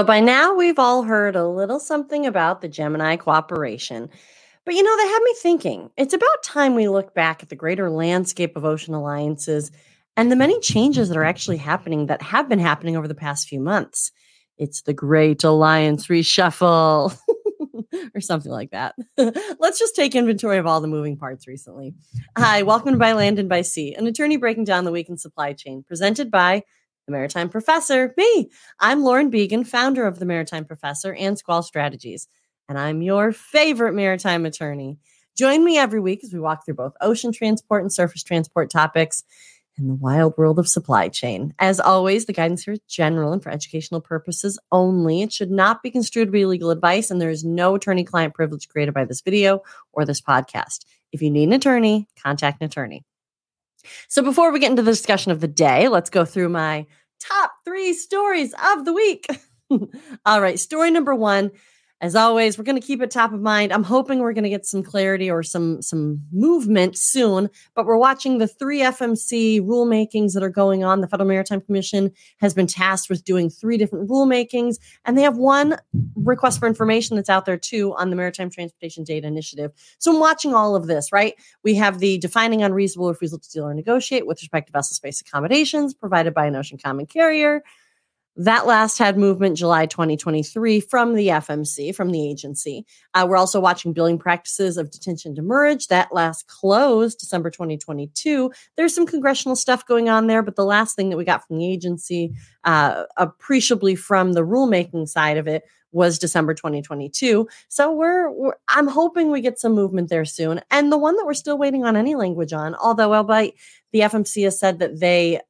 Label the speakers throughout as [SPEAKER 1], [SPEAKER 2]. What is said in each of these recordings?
[SPEAKER 1] So by now, we've all heard a little something about the Gemini cooperation. But you know, that had me thinking it's about time we look back at the greater landscape of ocean alliances and the many changes that are actually happening that have been happening over the past few months. It's the Great Alliance Reshuffle. or something like that. Let's just take inventory of all the moving parts recently. Hi, welcome to By Land and by Sea, an attorney breaking down the week in supply chain, presented by the Maritime Professor, me. I'm Lauren Beagen, founder of the Maritime Professor and Squall Strategies, and I'm your favorite maritime attorney. Join me every week as we walk through both ocean transport and surface transport topics in the wild world of supply chain. As always, the guidance here is general and for educational purposes only. It should not be construed to be legal advice, and there is no attorney client privilege created by this video or this podcast. If you need an attorney, contact an attorney. So before we get into the discussion of the day, let's go through my top three stories of the week. All right, story number one. As always, we're going to keep it top of mind. I'm hoping we're going to get some clarity or some some movement soon. But we're watching the three FMC rulemakings that are going on. The Federal Maritime Commission has been tasked with doing three different rulemakings, and they have one request for information that's out there too on the Maritime Transportation Data Initiative. So I'm watching all of this. Right, we have the defining unreasonable refusal to deal or negotiate with respect to vessel space accommodations provided by an ocean common carrier. That last had movement July 2023 from the FMC, from the agency. Uh, we're also watching billing practices of detention demurrage. That last closed December 2022. There's some congressional stuff going on there, but the last thing that we got from the agency, uh, appreciably from the rulemaking side of it, was December 2022. So we're, we're, I'm hoping we get some movement there soon. And the one that we're still waiting on any language on, although albeit the FMC has said that they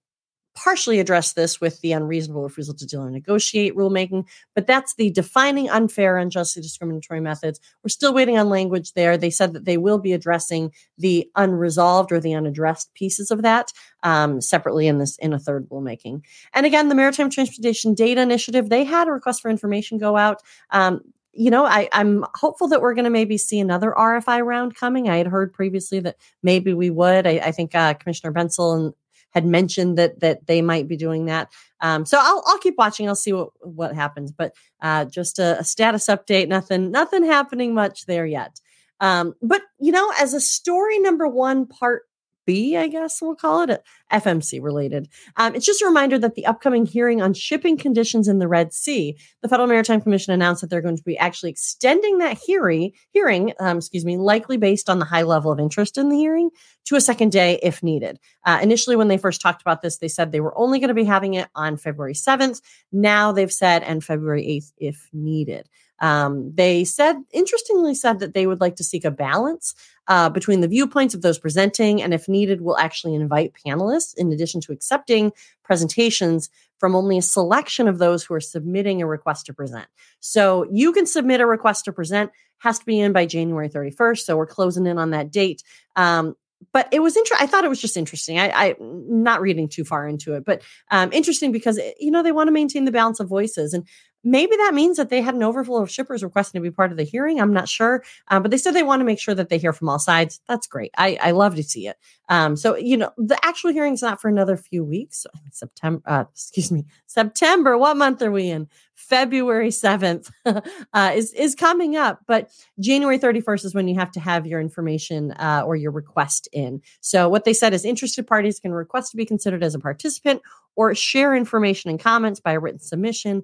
[SPEAKER 1] partially addressed this with the unreasonable refusal to deal or negotiate rulemaking, but that's the defining unfair, unjustly discriminatory methods. We're still waiting on language there. They said that they will be addressing the unresolved or the unaddressed pieces of that um, separately in this in a third rulemaking. And again, the Maritime Transportation Data Initiative they had a request for information go out. Um, you know, I, I'm hopeful that we're going to maybe see another RFI round coming. I had heard previously that maybe we would. I, I think uh, Commissioner Bentzel and had mentioned that that they might be doing that. Um, so I'll I'll keep watching. I'll see what what happens. But uh, just a, a status update. Nothing nothing happening much there yet. Um, but you know, as a story number one, part B, I guess we'll call it, FMC related. Um, it's just a reminder that the upcoming hearing on shipping conditions in the Red Sea, the Federal Maritime Commission announced that they're going to be actually extending that hearing, hearing, um, excuse me, likely based on the high level of interest in the hearing to a second day if needed. Uh, initially, when they first talked about this, they said they were only going to be having it on February 7th. Now they've said and February 8th if needed. Um, they said, interestingly, said that they would like to seek a balance uh, between the viewpoints of those presenting, and if needed, will actually invite panelists in addition to accepting presentations from only a selection of those who are submitting a request to present. So you can submit a request to present, has to be in by January 31st. So we're closing in on that date. Um, but it was interesting. I thought it was just interesting. I, I not reading too far into it, but um, interesting because you know they want to maintain the balance of voices, and maybe that means that they had an overflow of shippers requesting to be part of the hearing. I'm not sure, uh, but they said they want to make sure that they hear from all sides. That's great. I, I love to see it. Um, so you know the actual hearing is not for another few weeks. September, uh, excuse me, September. What month are we in? February 7th uh, is, is coming up, but January 31st is when you have to have your information uh, or your request in. So, what they said is interested parties can request to be considered as a participant or share information and comments by a written submission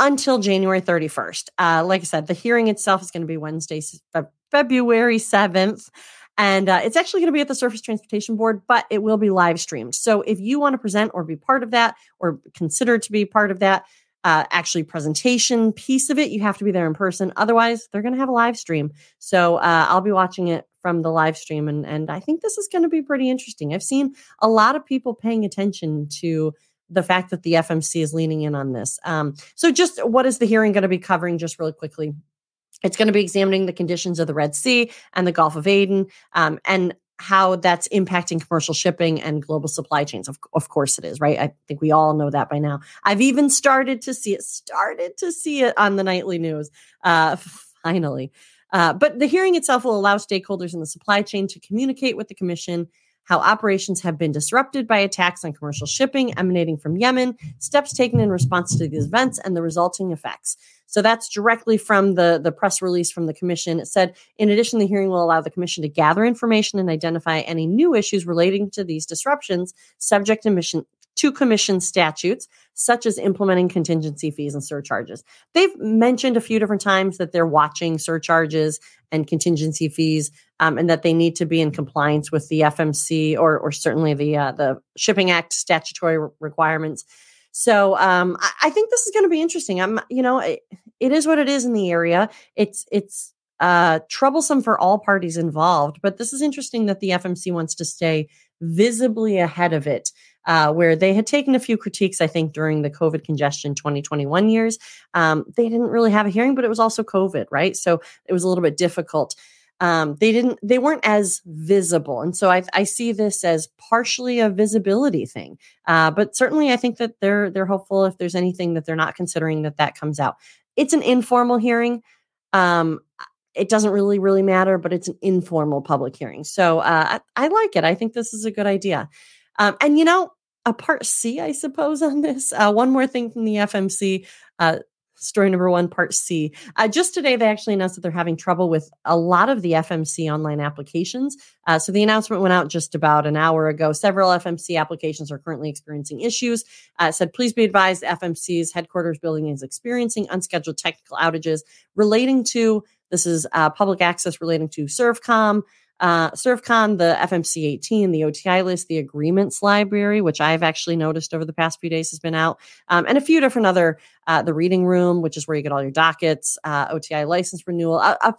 [SPEAKER 1] until January 31st. Uh, like I said, the hearing itself is going to be Wednesday, February 7th. And uh, it's actually going to be at the Surface Transportation Board, but it will be live streamed. So if you want to present or be part of that or consider to be part of that, uh, actually presentation piece of it, you have to be there in person. Otherwise, they're going to have a live stream. So uh, I'll be watching it from the live stream, and and I think this is going to be pretty interesting. I've seen a lot of people paying attention to the fact that the FMC is leaning in on this. Um, so, just what is the hearing going to be covering? Just really quickly. It's going to be examining the conditions of the Red Sea and the Gulf of Aden um, and how that's impacting commercial shipping and global supply chains. Of, of course it is, right? I think we all know that by now. I've even started to see it, started to see it on the nightly news. Uh, finally. Uh, but the hearing itself will allow stakeholders in the supply chain to communicate with the commission how operations have been disrupted by attacks on commercial shipping emanating from Yemen, steps taken in response to these events, and the resulting effects. So that's directly from the, the press release from the commission. It said, in addition, the hearing will allow the commission to gather information and identify any new issues relating to these disruptions, subject to mission to commission statutes, such as implementing contingency fees and surcharges. They've mentioned a few different times that they're watching surcharges and contingency fees, um, and that they need to be in compliance with the FMC or, or certainly the uh, the Shipping Act statutory re- requirements. So um, I, I, think this is going to be interesting. I'm, you know, it, it is what it is in the area. It's it's uh, troublesome for all parties involved, but this is interesting that the FMC wants to stay visibly ahead of it uh, where they had taken a few critiques, I think, during the COVID congestion 2021 years. Um, they didn't really have a hearing, but it was also COVID, right? So it was a little bit difficult. Um, they didn't, they weren't as visible, and so I, I see this as partially a visibility thing. Uh, but certainly, I think that they're they're hopeful if there's anything that they're not considering that that comes out. It's an informal hearing. Um, it doesn't really really matter but it's an informal public hearing so uh, I, I, like it i think this is a good idea um, and you know, a part C, I suppose, on this. Uh, one more thing from the FMC. Uh, story number one, part C. Uh, just today, they actually announced that they're having trouble with a lot of the FMC online applications. Uh, so the announcement went out just about an hour ago. Several FMC applications are currently experiencing issues. Uh, said, please be advised, FMC's headquarters building is experiencing unscheduled technical outages relating to this is uh, public access relating to ServCon, uh, ServCon, the FMC 18, the OTI list, the agreements library, which I've actually noticed over the past few days has been out, um, and a few different other, uh, the reading room, which is where you get all your dockets, uh, OTI license renewal, uh, uh,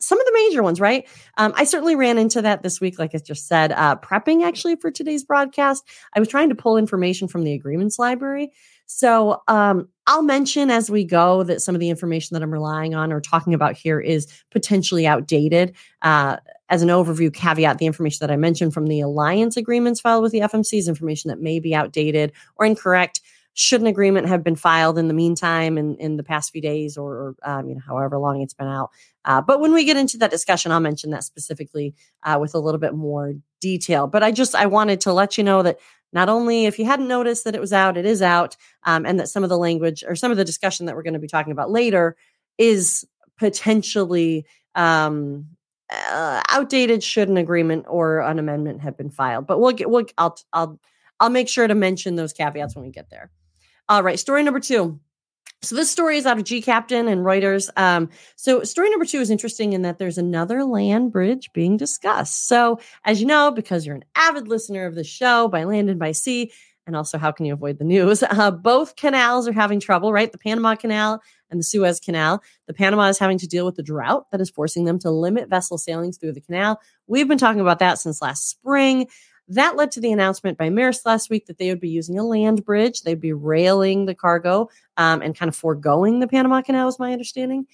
[SPEAKER 1] some of the major ones, right? Um, I certainly ran into that this week, like I just said, uh, prepping actually for today's broadcast. I was trying to pull information from the agreements library. So um, I'll mention as we go that some of the information that I'm relying on or talking about here is potentially outdated. Uh, as an overview caveat, the information that I mentioned from the alliance agreements filed with the FMC is information that may be outdated or incorrect. Should an agreement have been filed in the meantime in, in the past few days or, um, you know, however long it's been out? Uh, but when we get into that discussion, I'll mention that specifically uh, with a little bit more detail. But I just I wanted to let you know that not only if you hadn't noticed that it was out, it is out, um, and that some of the language or some of the discussion that we're going to be talking about later is potentially um, uh, outdated should an agreement or an amendment have been filed. But we'll get we'll I'll I'll I'll make sure to mention those caveats when we get there. All right, story number two. So this story is out of gCaptain and Reuters. Um, so story number two is interesting in that there's another land bridge being discussed. So as you know, because you're an avid listener of the show by land and by sea, and also how can you avoid the news? Uh, both canals are having trouble, right? The Panama Canal and the Suez Canal. The Panama is having to deal with the drought that is forcing them to limit vessel sailings through the canal. We've been talking about that since last spring. That led to the announcement by Maersk last week that they would be using a land bridge. They'd be railing the cargo um, and kind of foregoing the Panama Canal, is my understanding.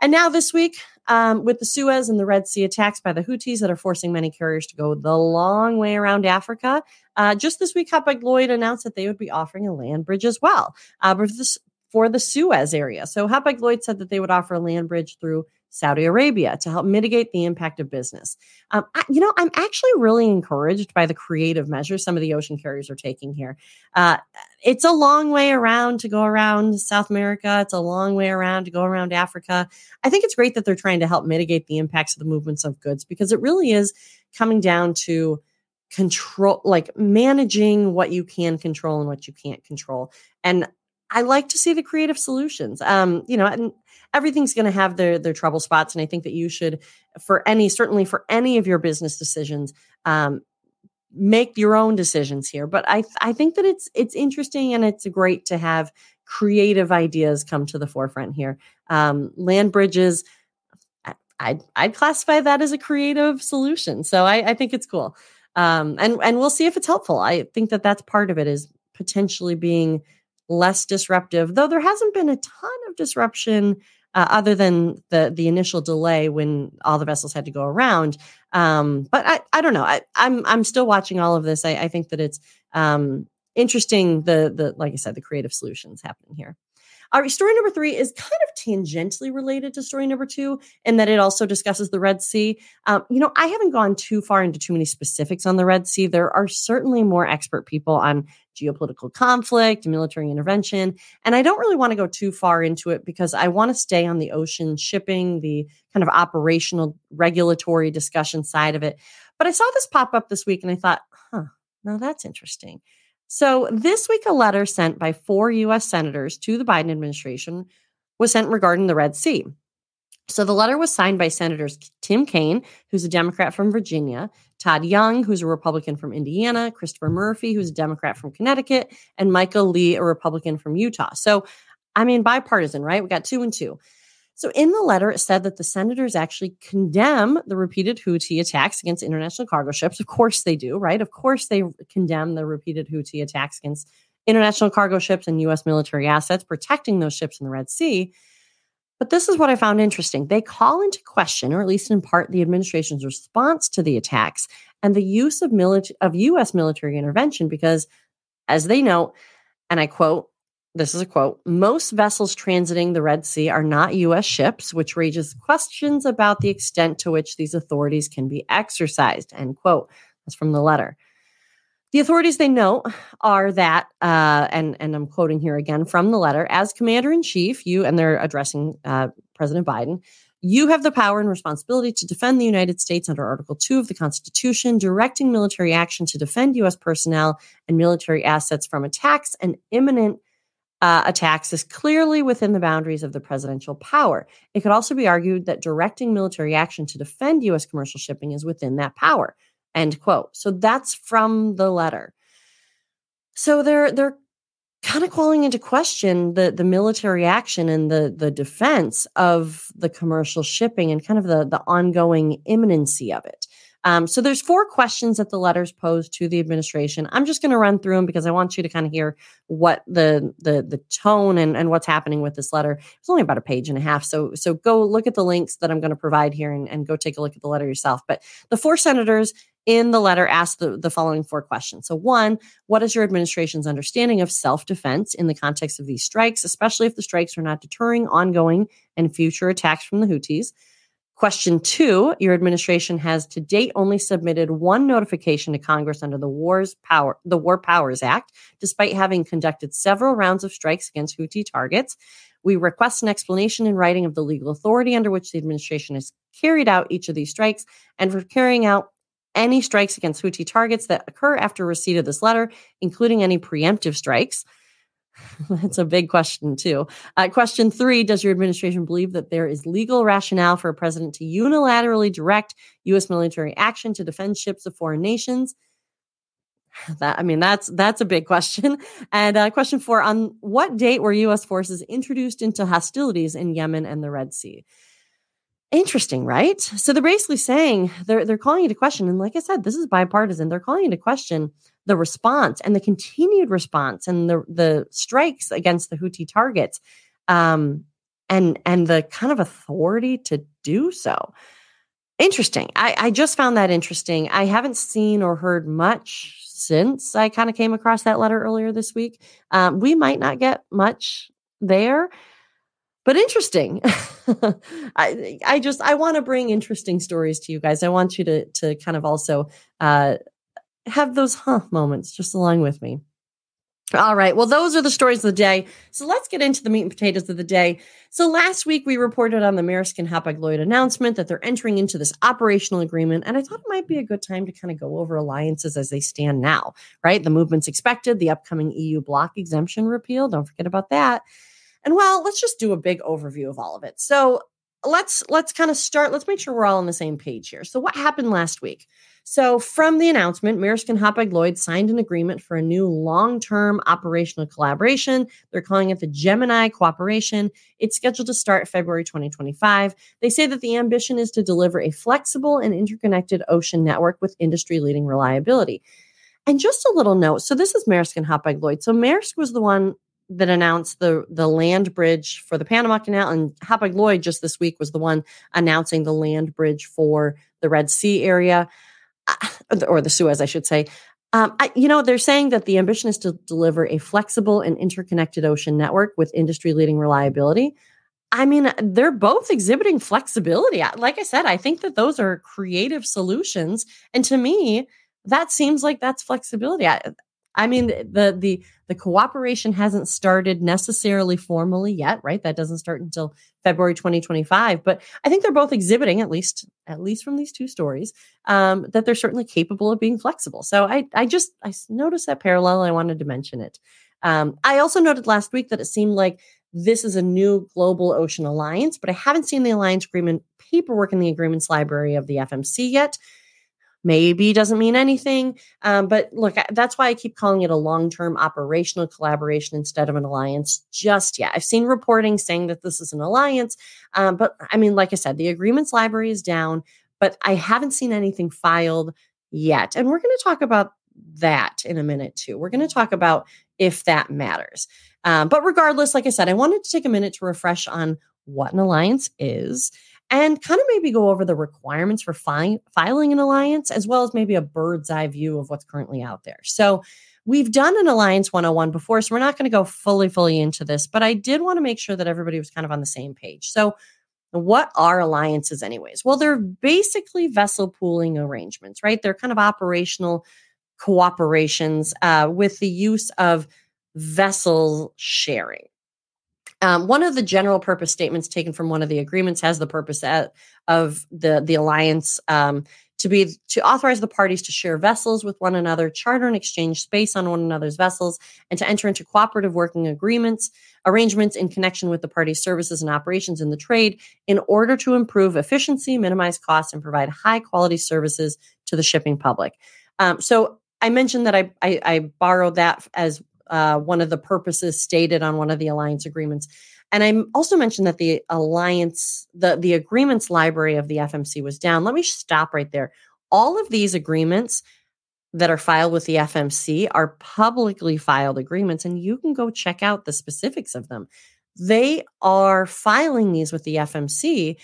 [SPEAKER 1] And now this week, um, with the Suez and the Red Sea attacks by the Houthis that are forcing many carriers to go the long way around Africa, uh, just this week, Hapag Lloyd announced that they would be offering a land bridge as well uh, for, this, for the Suez area. So Hapag Lloyd said that they would offer a land bridge through Saudi Arabia to help mitigate the impact of business. Um, I, you know, I'm actually really encouraged by the creative measures some of the ocean carriers are taking here. Uh, it's a long way around to go around South America. It's a long way around to go around Africa. I think it's great that they're trying to help mitigate the impacts of the movements of goods because it really is coming down to control like managing what you can control and what you can't control and I like to see the creative solutions. Um, you know, and everything's going to have their their trouble spots, and I think that you should, for any certainly for any of your business decisions, um, make your own decisions here. But I I think that it's it's interesting and it's great to have creative ideas come to the forefront here. Um, land bridges. I'd, I'd classify that as a creative solution. So I, I think it's cool. Um, and, and we'll see if it's helpful. I think that that's part of it is potentially being less disruptive, though there hasn't been a ton of disruption uh, other than the the initial delay when all the vessels had to go around. Um, but I, I don't know. I, I'm I'm still watching all of this. I, I think that it's um, interesting. The the like I said, the creative solutions happening here. Right, story number three is kind of tangentially related to story number two, in that it also discusses the Red Sea. Um, you know, I haven't gone too far into too many specifics on the Red Sea. There are certainly more expert people on geopolitical conflict, military intervention, and I don't really want to go too far into it because I want to stay on the ocean shipping, the kind of operational regulatory discussion side of it. But I saw this pop up this week and I thought, huh, now that's interesting. So, this week, a letter sent by four U.S. senators to the Biden administration was sent regarding the Red Sea. So, the letter was signed by Senators Tim Kaine, who's a Democrat from Virginia, Todd Young, who's a Republican from Indiana, Christopher Murphy, who's a Democrat from Connecticut, and Michael Lee, a Republican from Utah. So, I mean, bipartisan, right? We got two and two. So, in the letter, it said that the senators actually condemn the repeated Houthi attacks against international cargo ships. Of course, they do, right? Of course, they condemn the repeated Houthi attacks against international cargo ships and U.S. military assets, protecting those ships in the Red Sea. But this is what I found interesting. They call into question, or at least in part, the administration's response to the attacks and the use of, milita- of U.S. military intervention because, as they note, and I quote, this is a quote most vessels transiting the Red Sea are not U.S. ships, which raises questions about the extent to which these authorities can be exercised. End quote. That's from the letter. The authorities they note are that, uh, and and I'm quoting here again from the letter, as commander in chief, you and they're addressing uh, President Biden. You have the power and responsibility to defend the United States under Article 2 of the Constitution, directing military action to defend U.S. personnel and military assets from attacks and imminent uh, attacks is clearly within the boundaries of the presidential power. It could also be argued that directing military action to defend U.S. commercial shipping is within that power. End quote. So that's from the letter. So they're they're kind of calling into question the the military action and the the defense of the commercial shipping and kind of the the ongoing imminency of it. Um, so there's four questions that the letters pose to the administration. I'm just going to run through them because I want you to kind of hear what the the the tone and, and what's happening with this letter. It's only about a page and a half. So so go look at the links that I'm going to provide here and, and go take a look at the letter yourself. But the four senators in the letter asked the, the following four questions. So, one, what is your administration's understanding of self defense in the context of these strikes, especially if the strikes are not deterring ongoing and future attacks from the Houthis? Question two, your administration has to date only submitted one notification to Congress under the Wars Power the War Powers Act, despite having conducted several rounds of strikes against Houthi targets. We request an explanation in writing of the legal authority under which the administration has carried out each of these strikes and for carrying out any strikes against Houthi targets that occur after receipt of this letter, including any preemptive strikes. That's a big question, too. Uh, question three Does your administration believe that there is legal rationale for a president to unilaterally direct U.S. military action to defend ships of foreign nations? That I mean, that's that's a big question. And uh, question four: On what date were U.S. forces introduced into hostilities in Yemen and the Red Sea? Interesting, right? So they're basically saying they're they're calling into question, and like I said, this is bipartisan. They're calling into question the response and the continued response and the the strikes against the Houthi targets, um, and and the kind of authority to do so. Interesting. I, I just found that interesting. I haven't seen or heard much since I kind of came across that letter earlier this week. Um, we might not get much there but interesting. I I just I want to bring interesting stories to you guys. I want you to to kind of also uh, have those huh moments just along with me. All right. Well, those are the stories of the day. So let's get into the meat and potatoes of the day. So last week we reported on the Maersk and Hapag-Lloyd announcement that they're entering into this operational agreement, and I thought it might be a good time to kind of go over alliances as they stand now. Right, the movement's expected. The upcoming EU block exemption repeal. Don't forget about that. And well, let's just do a big overview of all of it. So let's let's kind of start. Let's make sure we're all on the same page here. So what happened last week? So from the announcement, Maersk and Hapag-Lloyd signed an agreement for a new long-term operational collaboration. They're calling it the Gemini Cooperation. It's scheduled to start February 2025. They say that the ambition is to deliver a flexible and interconnected ocean network with industry-leading reliability. And just a little note. So this is Maersk and Hapag-Lloyd. So Maersk was the one that announced the the land bridge for the Panama Canal, and Hapag Lloyd just this week was the one announcing the land bridge for the Red Sea area, uh, or the Suez, I should say. Um, I, you know, they're saying that the ambition is to deliver a flexible and interconnected ocean network with industry leading reliability. I mean, they're both exhibiting flexibility. Like I said, I think that those are creative solutions. And to me, that seems like that's flexibility. I, I mean, the the the cooperation hasn't started necessarily formally yet, right? That doesn't start until February 2025. But I think they're both exhibiting, at least at least from these two stories, um, that they're certainly capable of being flexible. So I I just I noticed that parallel. I wanted to mention it. Um, I also noted last week that it seemed like this is a new global ocean alliance, but I haven't seen the alliance agreement paperwork in the agreements library of the FMC yet. Maybe doesn't mean anything. Um, but look, that's why I keep calling it a long term operational collaboration instead of an alliance just yet. I've seen reporting saying that this is an alliance. Um, but I mean, like I said, the agreements library is down, but I haven't seen anything filed yet. And we're going to talk about that in a minute too. We're going to talk about if that matters. Um, but regardless, like I said, I wanted to take a minute to refresh on what an alliance is and kind of maybe go over the requirements for fi- filing an alliance, as well as maybe a bird's eye view of what's currently out there. So, we've done an Alliance 101 before, so we're not going to go fully, fully into this, but I did want to make sure that everybody was kind of on the same page. So, what are alliances, anyways? Well, they're basically vessel pooling arrangements, right? They're kind of operational cooperations uh, with the use of vessel sharing. Um, one of the general purpose statements taken from one of the agreements has the purpose of the the alliance um, to be to authorize the parties to share vessels with one another, charter and exchange space on one another's vessels, and to enter into cooperative working agreements arrangements in connection with the parties' services and operations in the trade in order to improve efficiency, minimize costs, and provide high quality services to the shipping public. Um, so I mentioned that I, I, I borrowed that as uh, one of the purposes stated on one of the alliance agreements. And I also mentioned that the alliance, the, the agreements library of the FMC was down. Let me stop right there. All of these agreements that are filed with the FMC are publicly filed agreements, and you can go check out the specifics of them. They are filing these with the FMC,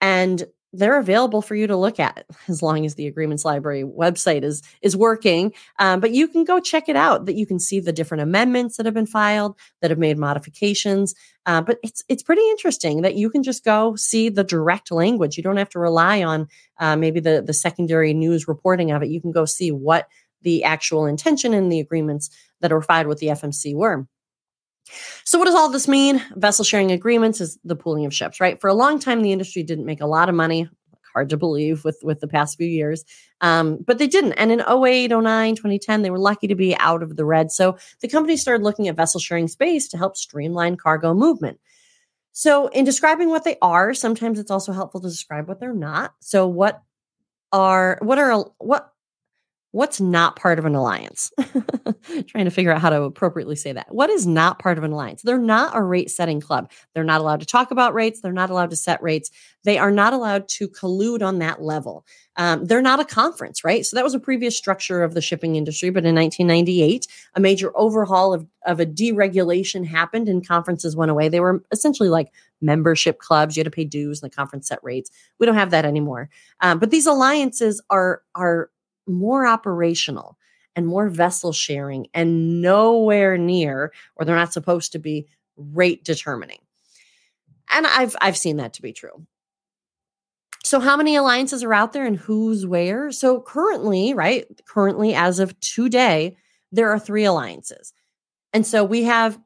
[SPEAKER 1] and they're available for you to look at as long as the agreements library website is is working. Um, but you can go check it out that you can see the different amendments that have been filed that have made modifications. Uh, but it's it's pretty interesting that you can just go see the direct language. You don't have to rely on uh, maybe the the secondary news reporting of it. You can go see what the actual intention in the agreements that are filed with the fmc were so, what does all this mean? Vessel sharing agreements is the pooling of ships, right? For a long time, the industry didn't make a lot of money. Hard to believe with with the past few years, um, but they didn't. And in 08, 09, 2010, they were lucky to be out of the red. So the company started looking at vessel sharing space to help streamline cargo movement. So, in describing what they are, sometimes it's also helpful to describe what they're not. So, what are what are what what's not part of an alliance? Trying to figure out how to appropriately say that. What is not part of an alliance? They're not a rate setting club. They're not allowed to talk about rates. They're not allowed to set rates. They are not allowed to collude on that level. Um, they're not a conference, right? So that was a previous structure of the shipping industry. But in 1998, a major overhaul of, of a deregulation happened and conferences went away. They were essentially like membership clubs. You had to pay dues and the conference set rates. We don't have that anymore. Um, but these alliances are, are more operational and more vessel sharing and nowhere near or they're not supposed to be rate determining. And i've i've seen that to be true. So how many alliances are out there and who's where? So currently right currently as of today there are three alliances. And so we have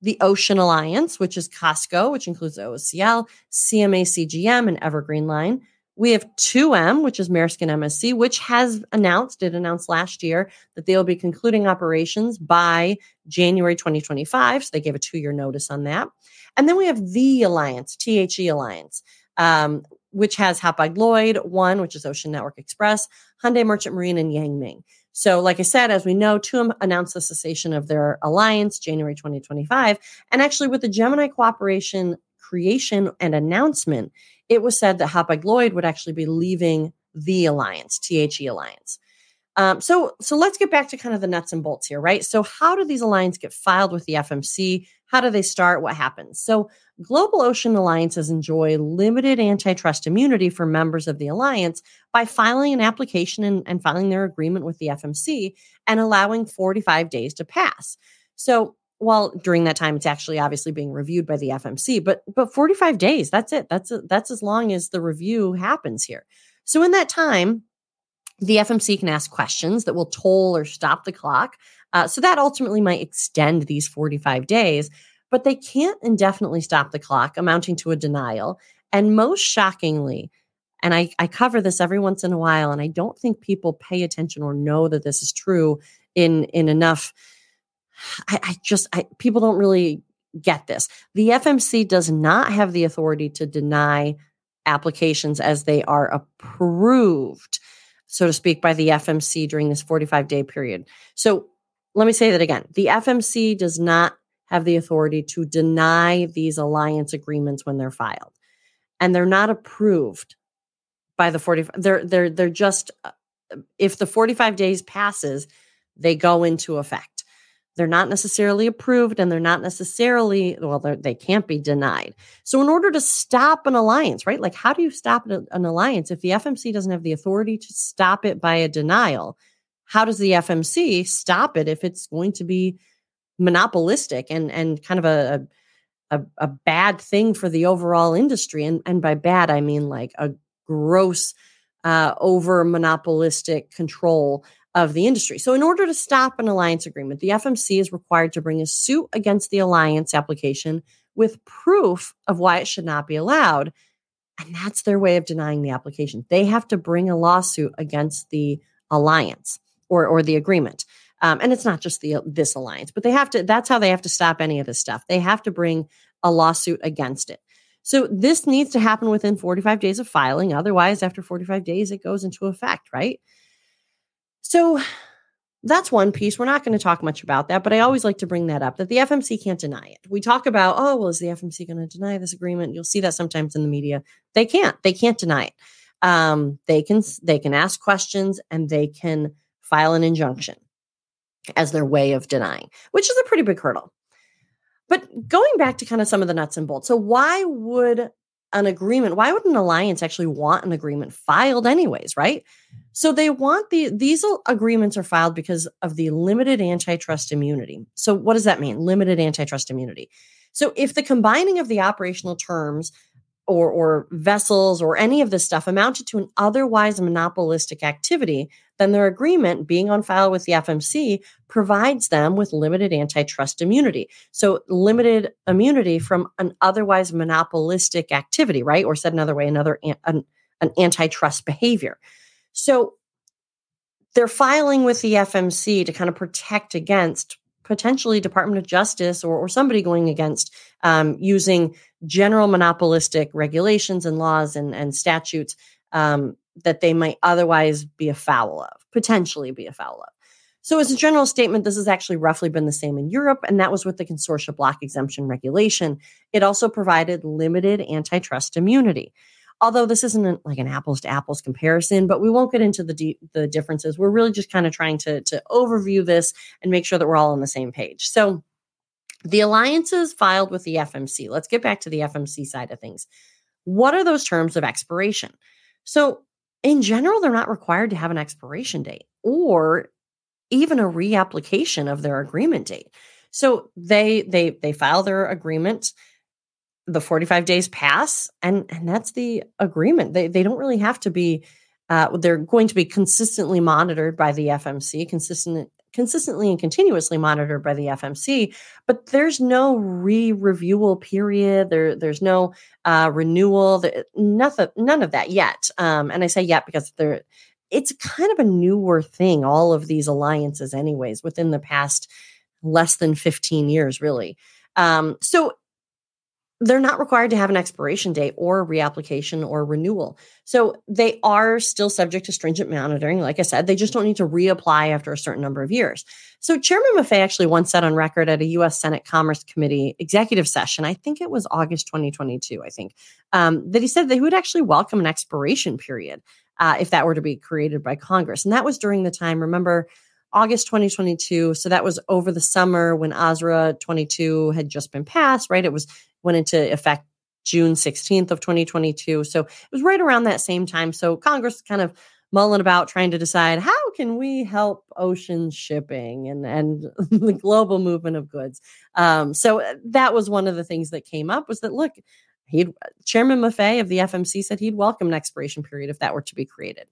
[SPEAKER 1] the Ocean Alliance, which is COSCO which includes OOCL, CMA CGM, and Evergreen Line. We have 2M, which is Maersk and MSC, which has announced, it announced last year that they will be concluding operations by January 2025. So they gave a two year notice on that. And then we have the Alliance, THE Alliance, um, which has Hapag Lloyd, ONE, which is Ocean Network Express, Hyundai Merchant Marine, and Yang Ming. So, like I said, as we know, 2M announced the cessation of their alliance January 2025. And actually, with the Gemini cooperation creation and announcement, it was said that Hapag Lloyd would actually be leaving the alliance, THE Alliance. Um, so, so let's get back to kind of the nuts and bolts here, right? So, how do these alliances get filed with the FMC? How do they start? What happens? So, global ocean alliances enjoy limited antitrust immunity for members of the alliance by filing an application and, and filing their agreement with the FMC and allowing 45 days to pass. So, while during that time it's actually obviously being reviewed by the FMC, but but 45 days, that's it. That's that's as long as the review happens here. So in that time, the FMC can ask questions that will toll or stop the clock. Uh, so that ultimately might extend these 45 days, but they can't indefinitely stop the clock, amounting to a denial. And most shockingly, and I, I cover this every once in a while, and I don't think people pay attention or know that this is true in in enough. I, I just I, people don't really get this. The FMC does not have the authority to deny applications as they are approved so to speak, by the FMC during this 45 day period. So let me say that again. The FMC does not have the authority to deny these alliance agreements when they're filed. And they're not approved by the 45 they're they're they're just uh, if the 45 days passes, they go into effect they're not necessarily approved and they're not necessarily well they can't be denied. So in order to stop an alliance right like how do you stop an, an alliance? If the fmc doesn't have the authority to stop it by a denial how does the fmc stop it if it's going to be monopolistic and and kind of a a, a bad thing for the overall industry? And and by bad i mean like a gross uh, over monopolistic control of the industry. So, in order to stop an alliance agreement, the FMC is required to bring a suit against the alliance application with proof of why it should not be allowed. And that's their way of denying the application. They have to bring a lawsuit against the alliance or, or the agreement. Um, and it's not just the this alliance, but they have to. That's how they have to stop any of this stuff. They have to bring a lawsuit against it. So this needs to happen within 45 days of filing. Otherwise, after 45 days, it goes into effect, right? So that's one piece. We're not going to talk much about that, but I always like to bring that up that the FMC can't deny it. We talk about, oh, well, is the FMC going to deny this agreement? You'll see that sometimes in the media. They can't. They can't deny it. Um, they can they can ask questions and they can file an injunction as their way of denying, which is a pretty big hurdle. But going back to kind of some of the nuts and bolts. So why would an agreement. Why would an alliance actually want an agreement filed anyways right? So they want the these agreements are filed because of the limited antitrust immunity. So what does that mean? Limited antitrust immunity. So if the combining of the operational terms or, or vessels or any of this stuff amounted to an otherwise monopolistic activity, then their agreement being on file with the FMC provides them with limited antitrust immunity. So, limited immunity from an otherwise monopolistic activity, right? Or said another way, another an, an antitrust behavior. So, they're filing with the FMC to kind of protect against potentially Department of Justice or, or somebody going against um, using general monopolistic regulations and laws and, and statutes um, that they might otherwise be a foul of, potentially be a foul of. So, as a general statement, this has actually roughly been the same in Europe, and that was with the consortia block exemption regulation. It also provided limited antitrust immunity although this isn't like an apples to apples comparison, but we won't get into the de- the differences. We're really just kind of trying to to overview this and make sure that we're all on the same page. So the alliances filed with the FMC. Let's get back to the FMC side of things. What are those terms of expiration? So in general, they're not required to have an expiration date or even a reapplication of their agreement date. So they they they file their agreement the 45 days pass and and that's the agreement they they don't really have to be uh, they're going to be consistently monitored by the FMC consistent consistently and continuously monitored by the FMC but there's no re-reviewal period there there's no uh, renewal there, nothing none of that yet. Um, and I say yet because there it's kind of a newer thing all of these alliances anyways within the past less than 15 years really. Um, so they're not required to have an expiration date or reapplication or renewal. So they are still subject to stringent monitoring. Like I said, they just don't need to reapply after a certain number of years. So Chairman Maffei actually once said on record at a U.S. Senate Commerce Committee executive session, I think it was August 2022, I think, um, that he said that he would actually welcome an expiration period uh, if that were to be created by Congress. And that was during the time, remember, August 2022. So that was over the summer when OSRA 22 had just been passed, right? It was went into effect June 16th of 2022. So it was right around that same time. So Congress kind of mulling about trying to decide how can we help ocean shipping and and the global movement of goods. Um, so uh, that was one of the things that came up was that look, he Chairman Maffei of the FMC said he'd welcome an expiration period if that were to be created.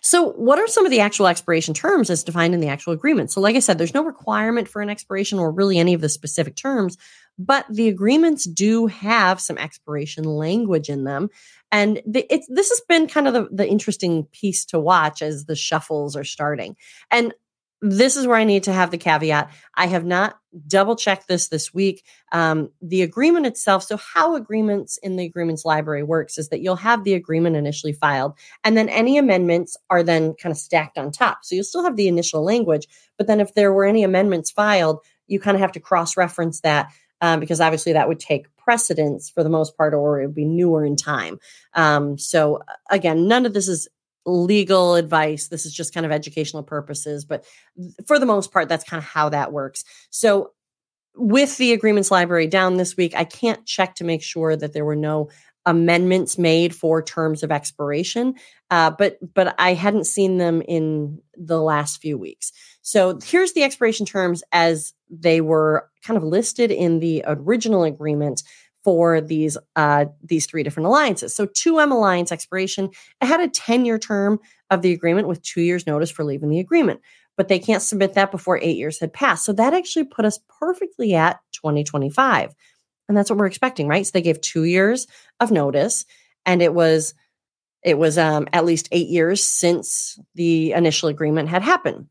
[SPEAKER 1] So, what are some of the actual expiration terms as defined in the actual agreement? So, like I said, there's no requirement for an expiration or really any of the specific terms, but the agreements do have some expiration language in them. And the, it's, this has been kind of the, the interesting piece to watch as the shuffles are starting. And this is where I need to have the caveat. I have not double checked this this week. Um, the agreement itself, so how agreements in the agreements library works is that you'll have the agreement initially filed, and then any amendments are then kind of stacked on top. So you'll still have the initial language, but then if there were any amendments filed, you kind of have to cross reference that um, because obviously that would take precedence for the most part, or it would be newer in time. Um, so again, none of this is legal advice. This is just kind of educational purposes, but for the most part, that's kind of how that works. So with the agreements library down this week, I can't check to make sure that there were no amendments made for terms of expiration, uh, but but I hadn't seen them in the last few weeks. So here's the expiration terms as they were kind of listed in the original agreement for these uh, these three different alliances. So 2M alliance expiration it had a 10 year term of the agreement with two years notice for leaving the agreement, but they can't submit that before eight years had passed. So that actually put us perfectly at 2025, and that's what we're expecting, right? So they gave two years of notice, and it was it was um, at least eight years since the initial agreement had happened.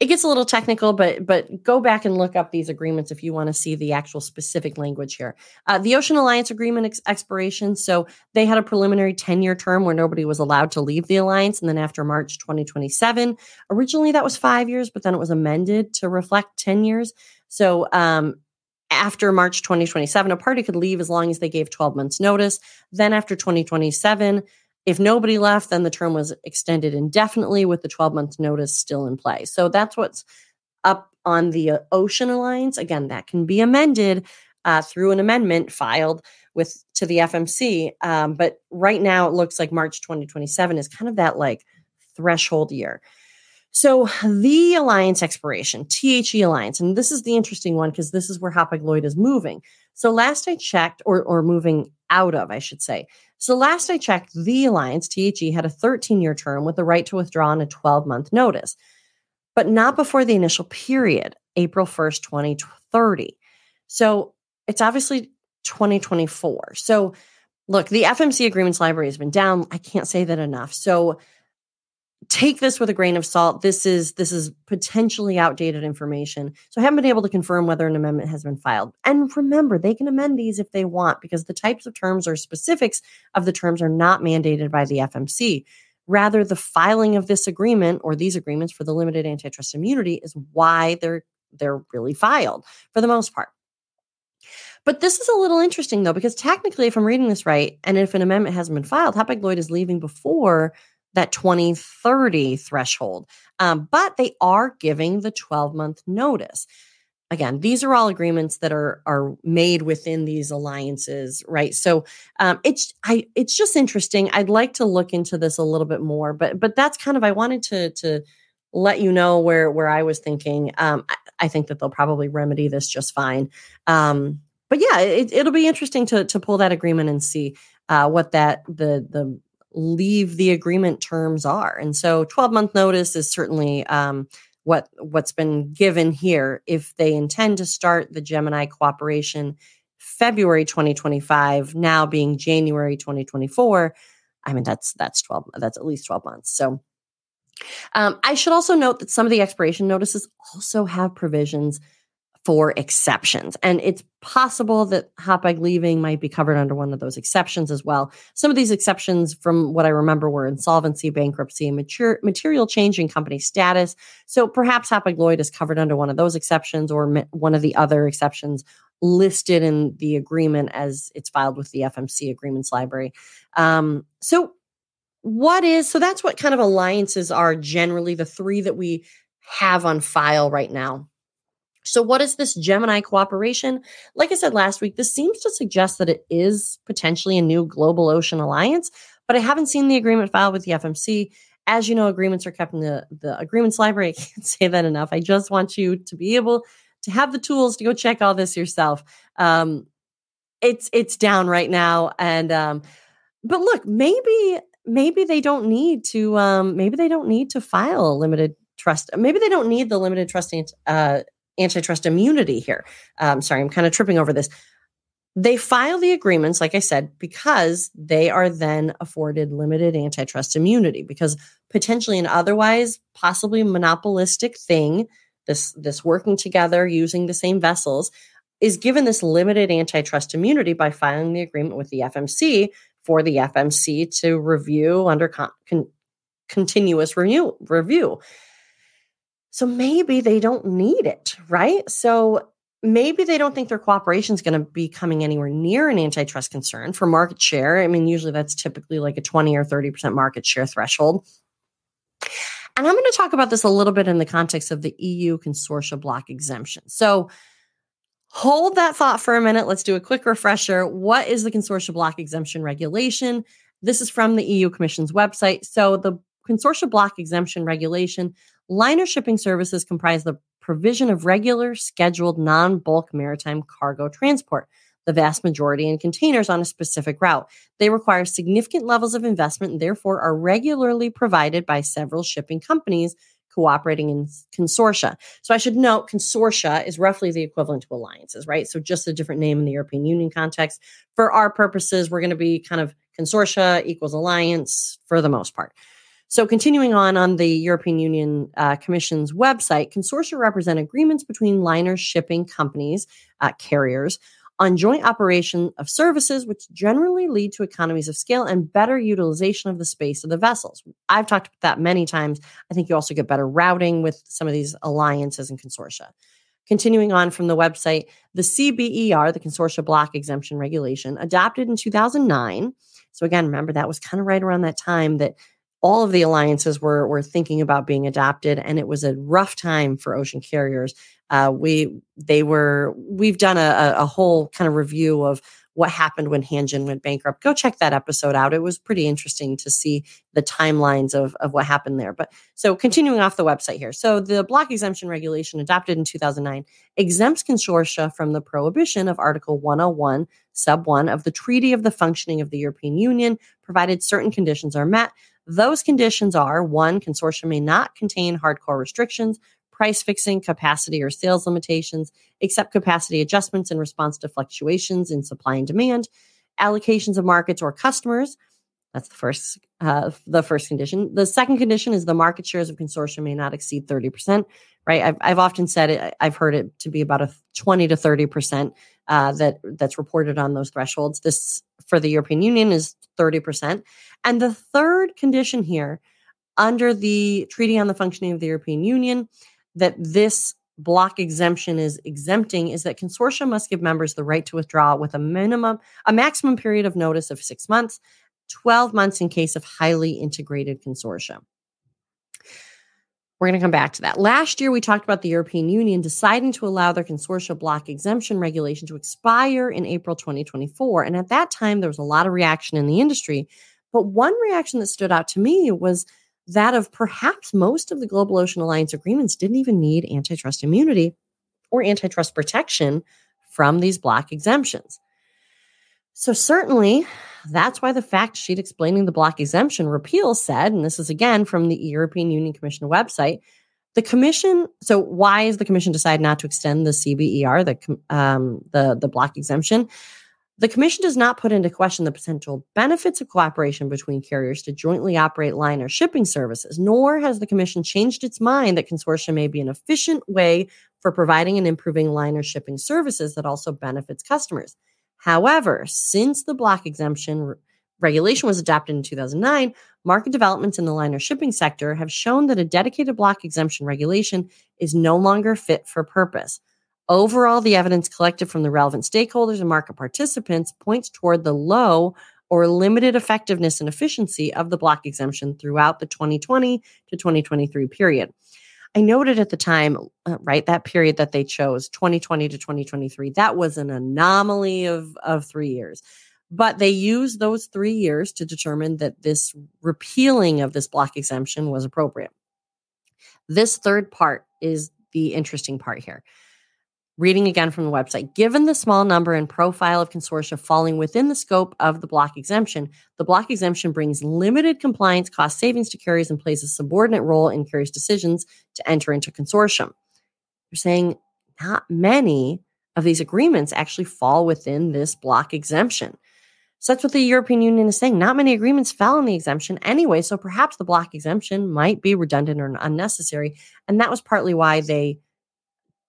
[SPEAKER 1] It gets a little technical, but but go back and look up these agreements if you want to see the actual specific language here. Uh, the Ocean Alliance agreement ex- expiration. So they had a preliminary ten year term where nobody was allowed to leave the alliance, and then after March 2027, originally that was five years, but then it was amended to reflect ten years. So um, after March 2027, a party could leave as long as they gave 12 months notice. Then after 2027, if nobody left, then the term was extended indefinitely with the 12 month notice still in play. So that's what's up on the uh, Ocean Alliance. Again, that can be amended uh, through an amendment filed with to the FMC. Um, but right now, it looks like March 2027 is kind of that like threshold year. So the alliance expiration, THE alliance, and this is the interesting one because this is where Hapag Lloyd is moving. So last I checked, or or moving out of, I should say. So last I checked, the alliance, THE, had a 13 year term with the right to withdraw on a 12 month notice, but not before the initial period, April 1st, 2030. So it's obviously 2024. So look, the FMC agreements library has been down. I can't say that enough. So take this with a grain of salt. This is this is potentially outdated information. So I haven't been able to confirm whether an amendment has been filed. And remember, they can amend these if they want because the types of terms or specifics of the terms are not mandated by the FMC. Rather, the filing of this agreement or these agreements for the limited antitrust immunity is why they're they're really filed for the most part. But this is a little interesting though, because technically, if I'm reading this right, and if an amendment hasn't been filed, Hapag Lloyd is leaving before that 2030 threshold. Um, but they are giving the 12 month notice. Again, these are all agreements that are are made within these alliances, right? So um, it's I it's just interesting. I'd like to look into this a little bit more, but but that's kind of I wanted to to let you know where where I was thinking. Um, I, I think that they'll probably remedy this just fine. Um, but yeah, it, it'll be interesting to to pull that agreement and see uh, what that the the leave the agreement terms are. And so 12 month notice is certainly um, what what's been given here. If they intend to start the Gemini cooperation February 2025, now being January 2024, I mean that's that's 12 that's at least 12 months. So um, I should also note that some of the expiration notices also have provisions for exceptions. And it's possible that Hapag leaving might be covered under one of those exceptions as well. Some of these exceptions, from what I remember, were insolvency, bankruptcy, mature, material change in company status. So perhaps Hapag Lloyd is covered under one of those exceptions or one of the other exceptions listed in the agreement as it's filed with the FMC agreements library. Um, so what is so that's what kind of alliances are generally the three that we have on file right now. So, what is this Gemini cooperation? Like I said last week, this seems to suggest that it is potentially a new global ocean alliance, but I haven't seen the agreement filed with the FMC. As you know, agreements are kept in the, the agreements library. I can't say that enough. I just want you to be able to have the tools to go check all this yourself. Um, it's it's down right now, and um, but look, maybe maybe they don't need to um, maybe they don't need to file a limited trust. Maybe they don't need the limited trust uh, antitrust immunity here. Um, sorry, I'm kind of tripping over this. They file the agreements, like I said, because they are then afforded limited antitrust immunity. Because potentially an otherwise possibly monopolistic thing, this this working together using the same vessels, is given this limited antitrust immunity by filing the agreement with the FMC for the FMC to review under con- con- continuous review review. So maybe they don't need it, right? So maybe they don't think their cooperation is going to be coming anywhere near an antitrust concern for market share. I mean, usually that's typically like a 20 or 30% market share threshold. And I'm going to talk about this a little bit in the context of the EU consortia block exemption. So hold that thought for a minute. Let's do a quick refresher. What is the consortia block exemption regulation? This is from the EU Commission's website. So the consortia block exemption regulation Liner shipping services comprise the provision of regular, scheduled, non bulk maritime cargo transport, the vast majority in containers on a specific route. They require significant levels of investment and therefore are regularly provided by several shipping companies cooperating in consortia. So I should note consortia is roughly the equivalent to alliances, right? So just a different name in the European Union context. For our purposes, we're going to be kind of consortia equals alliance for the most part. So, continuing on on the European Union uh, Commission's website, consortia represent agreements between liner shipping companies, uh, carriers, on joint operation of services, which generally lead to economies of scale and better utilization of the space of the vessels. I've talked about that many times. I think you also get better routing with some of these alliances and consortia. Continuing on from the website, the CBER, the Consortia Block Exemption Regulation, adopted in 2009. So, again, remember that was kind of right around that time that all of the alliances were were thinking about being adopted, and it was a rough time for ocean carriers. Uh, we they were we've done a, a whole kind of review of what happened when Hanjin went bankrupt. Go check that episode out. It was pretty interesting to see the timelines of, of what happened there. But so continuing off the website here. So the block exemption regulation adopted in 2009 exempts consortia from the prohibition of Article 101, sub 1 of the Treaty of the Functioning of the European Union, provided certain conditions are met. Those conditions are one, consortium may not contain hardcore restrictions, price fixing, capacity or sales limitations, accept capacity adjustments in response to fluctuations in supply and demand, allocations of markets or customers. That's the first uh, the first condition. The second condition is the market shares of consortium may not exceed 30%, right? I've, I've often said it, I've heard it to be about a 20 to 30% uh, that that's reported on those thresholds. This for the European Union is 30%. And the third condition here, under the Treaty on the Functioning of the European Union, that this block exemption is exempting is that consortia must give members the right to withdraw with a minimum, a maximum period of notice of six months, 12 months in case of highly integrated consortia. We're going to come back to that. Last year, we talked about the European Union deciding to allow their consortia block exemption regulation to expire in April 2024. And at that time, there was a lot of reaction in the industry. But one reaction that stood out to me was that of perhaps most of the Global Ocean Alliance agreements didn't even need antitrust immunity or antitrust protection from these block exemptions. So, certainly, that's why the fact sheet explaining the block exemption repeal said, and this is again from the European Union Commission website, the commission. So, why is the commission decide not to extend the CBER, the um, the the block exemption? The commission does not put into question the potential benefits of cooperation between carriers to jointly operate liner shipping services, nor has the commission changed its mind that consortia may be an efficient way for providing and improving liner shipping services that also benefits customers. However, since the block exemption regulation was adopted in 2009, market developments in the liner shipping sector have shown that a dedicated block exemption regulation is no longer fit for purpose. Overall, the evidence collected from the relevant stakeholders and market participants points toward the low or limited effectiveness and efficiency of the block exemption throughout the 2020 to 2023 period. I noted at the time, uh, right, that period that they chose, 2020 to 2023, that was an anomaly of, of three years. But they used those three years to determine that this repealing of this block exemption was appropriate. This third part is the interesting part here. Reading again from the website, given the small number and profile of consortia falling within the scope of the block exemption, the block exemption brings limited compliance cost savings to carriers and plays a subordinate role in carriers' decisions to enter into consortium. You're saying not many of these agreements actually fall within this block exemption. So that's what the European Union is saying. Not many agreements fell in the exemption anyway, so perhaps the block exemption might be redundant or unnecessary. And that was partly why they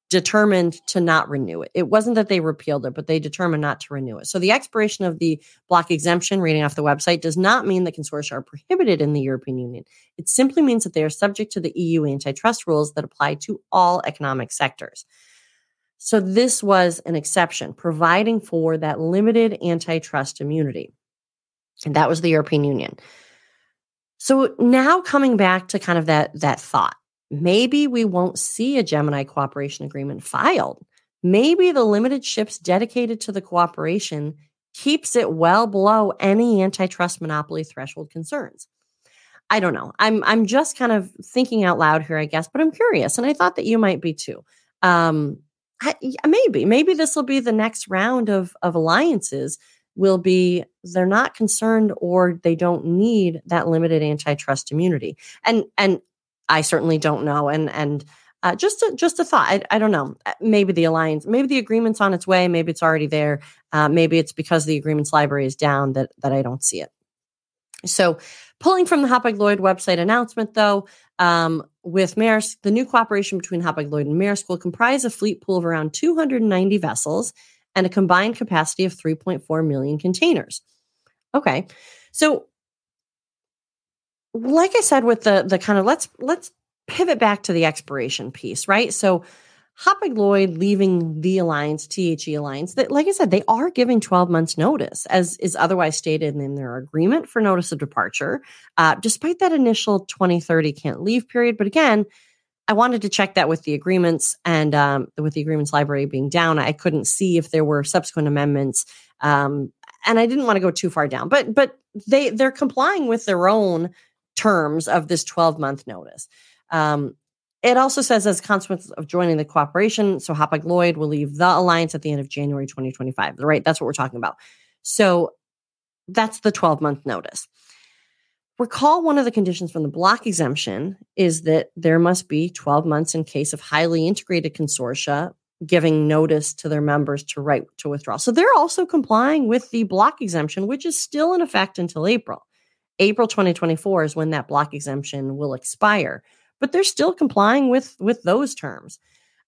[SPEAKER 1] determined to not renew it. It wasn't that they repealed it, but they determined not to renew it. So the expiration of the block exemption, reading off the website, does not mean that consortia are prohibited in the European Union. It simply means that they are subject to the EU antitrust rules that apply to all economic sectors. So this was an exception, providing for that limited antitrust immunity. And that was the European Union. So now coming back to kind of that that thought maybe we won't see a Gemini cooperation agreement filed. Maybe the limited ships dedicated to the cooperation keeps it well below any antitrust monopoly threshold concerns. I don't know. I'm I'm just kind of thinking out loud here, I guess, but I'm curious, and I thought that you might be too. Um, I, maybe maybe this will be the next round of of alliances. Will be they're not concerned or they don't need that limited antitrust immunity, and and I certainly don't know. And and uh, just a, just a thought. I, I, don't know. Uh, maybe the alliance, maybe the agreement's on its way. Maybe it's already there. Uh, maybe it's because the agreements library is down that that I don't see it. So, pulling from the Hapag Lloyd website announcement, though, um, with Maersk, the new cooperation between Hapag Lloyd and Maersk will comprise a fleet pool of around 290 vessels and a combined capacity of 3.4 million containers. Okay, so like I said, with the the kind of let's let's pivot back to the expiration piece, right? So Hapag Lloyd leaving the alliance, THE alliance, that like I said, they are giving 12 months notice, as is otherwise stated in their agreement for notice of departure, uh, despite that initial 2030 can't leave period. But again, I wanted to check that with the agreements and um, with the agreements library being down, I couldn't see if there were subsequent amendments. Um, and I didn't want to go too far down, but but they they're complying with their own terms of this 12 month notice. Um, it also says, as a consequence of joining the cooperation, so Hapag Lloyd will leave the alliance at the end of January 2025. Right? That's what we're talking about. So that's the 12 month notice. Recall one of the conditions from the block exemption is that there must be 12 months in case of highly integrated consortia giving notice to their members to right to withdraw. So they're also complying with the block exemption, which is still in effect until April. April 2024 is when that block exemption will expire, but they're still complying with with those terms.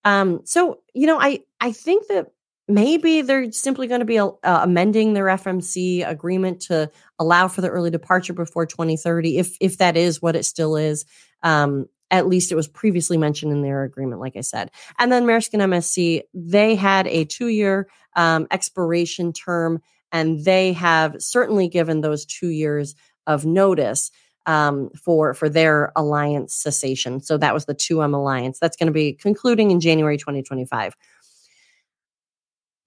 [SPEAKER 1] Um, so you know, I I think that maybe they're simply going to be uh, amending their FMC agreement to allow for the early departure before 2030, if if that is what it still is. Um, at least it was previously mentioned in their agreement, like I said. And then Maersk and MSC, they had a two year um, expiration term, and they have certainly given those two years of notice um, for for their alliance cessation. So that was the 2M alliance. That's going to be concluding in January 2025.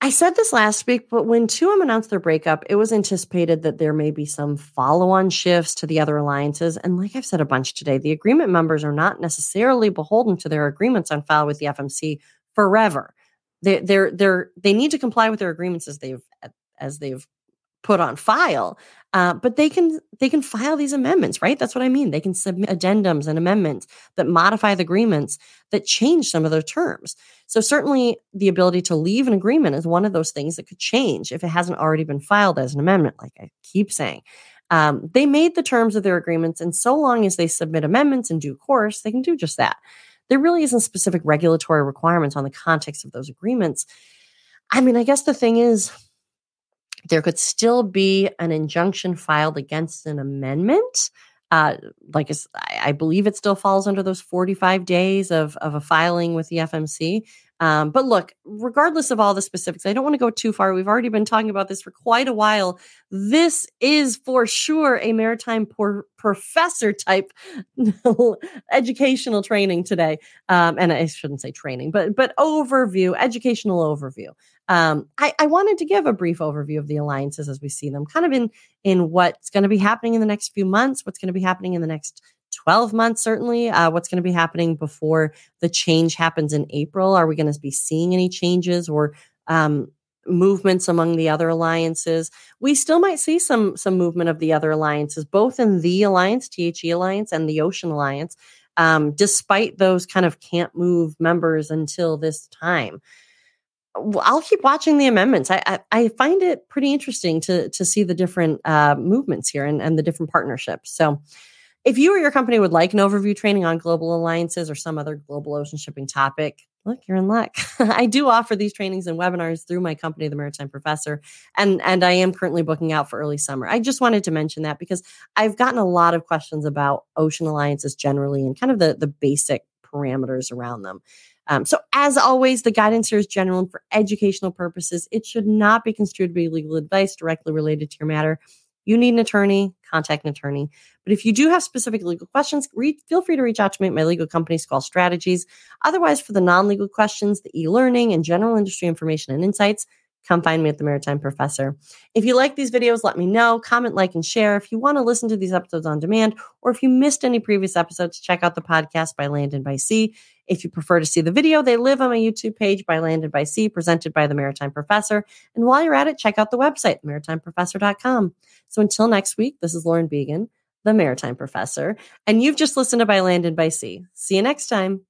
[SPEAKER 1] I said this last week, but when 2M announced their breakup, it was anticipated that there may be some follow on shifts to the other alliances. And like I've said a bunch today, the agreement members are not necessarily beholden to their agreements on file with the FMC forever. They, they're, they're, they need to comply with their agreements as they've as they've put on file uh, but they can they can file these amendments right? That's what i mean. They can submit addendums and amendments that modify the agreements that change some of their terms. So certainly the ability to leave an agreement is one of those things that could change if it hasn't already been filed as an amendment like i keep saying. Um, they made the terms of their agreements and so long as they submit amendments in due course they can do just that. There really isn't specific regulatory requirements on the context of those agreements. I mean i guess the thing is there could still be an injunction filed against an amendment. Uh, like I believe it still falls under those 45 days of, of a filing with the FMC. Um, but look, regardless of all the specifics, I don't want to go too far. We've already been talking about this for quite a while. This is for sure a maritime por- professor type educational training today. Um, and I shouldn't say training, but but overview, educational overview. Um, I, I wanted to give a brief overview of the alliances as we see them, kind of in in what's going to be happening in the next few months, what's going to be happening in the next 12 months, certainly. Uh, what's going to be happening before the change happens in April? Are we going to be seeing any changes or um, movements among the other alliances? We still might see some some movement of the other alliances, both in the alliance, THE alliance, and the Ocean alliance, um, despite those kind of can't move members until this time. I'll keep watching the amendments. I, I, I find it pretty interesting to to see the different uh, movements here and, and the different partnerships. So, if you or your company would like an overview training on global alliances or some other global ocean shipping topic, look, you're in luck. I do offer these trainings and webinars through my company, The Maritime Professor, and and I am currently booking out for early summer. I just wanted to mention that because I've gotten a lot of questions about ocean alliances generally and kind of the the basic parameters around them. Um, so, as always, the guidance here is general and for educational purposes. It should not be construed to be legal advice directly related to your matter. You need an attorney, contact an attorney. But if you do have specific legal questions, re- feel free to reach out to me at my legal company, Squall Strategies. Otherwise, for the non legal questions, the e learning, and general industry information and insights, come find me at the Maritime Professor. If you like these videos, let me know. Comment, like, and share. If you want to listen to these episodes on demand, or if you missed any previous episodes, check out the podcast by Land and by Sea. If you prefer to see the video, they live on my YouTube page by Land and by Sea, presented by the Maritime Professor. And while you're at it, check out the website, maritimeprofessor.com. So until next week, this is Lauren Beagen, the Maritime Professor, and you've just listened to By Land and by Sea. See you next time.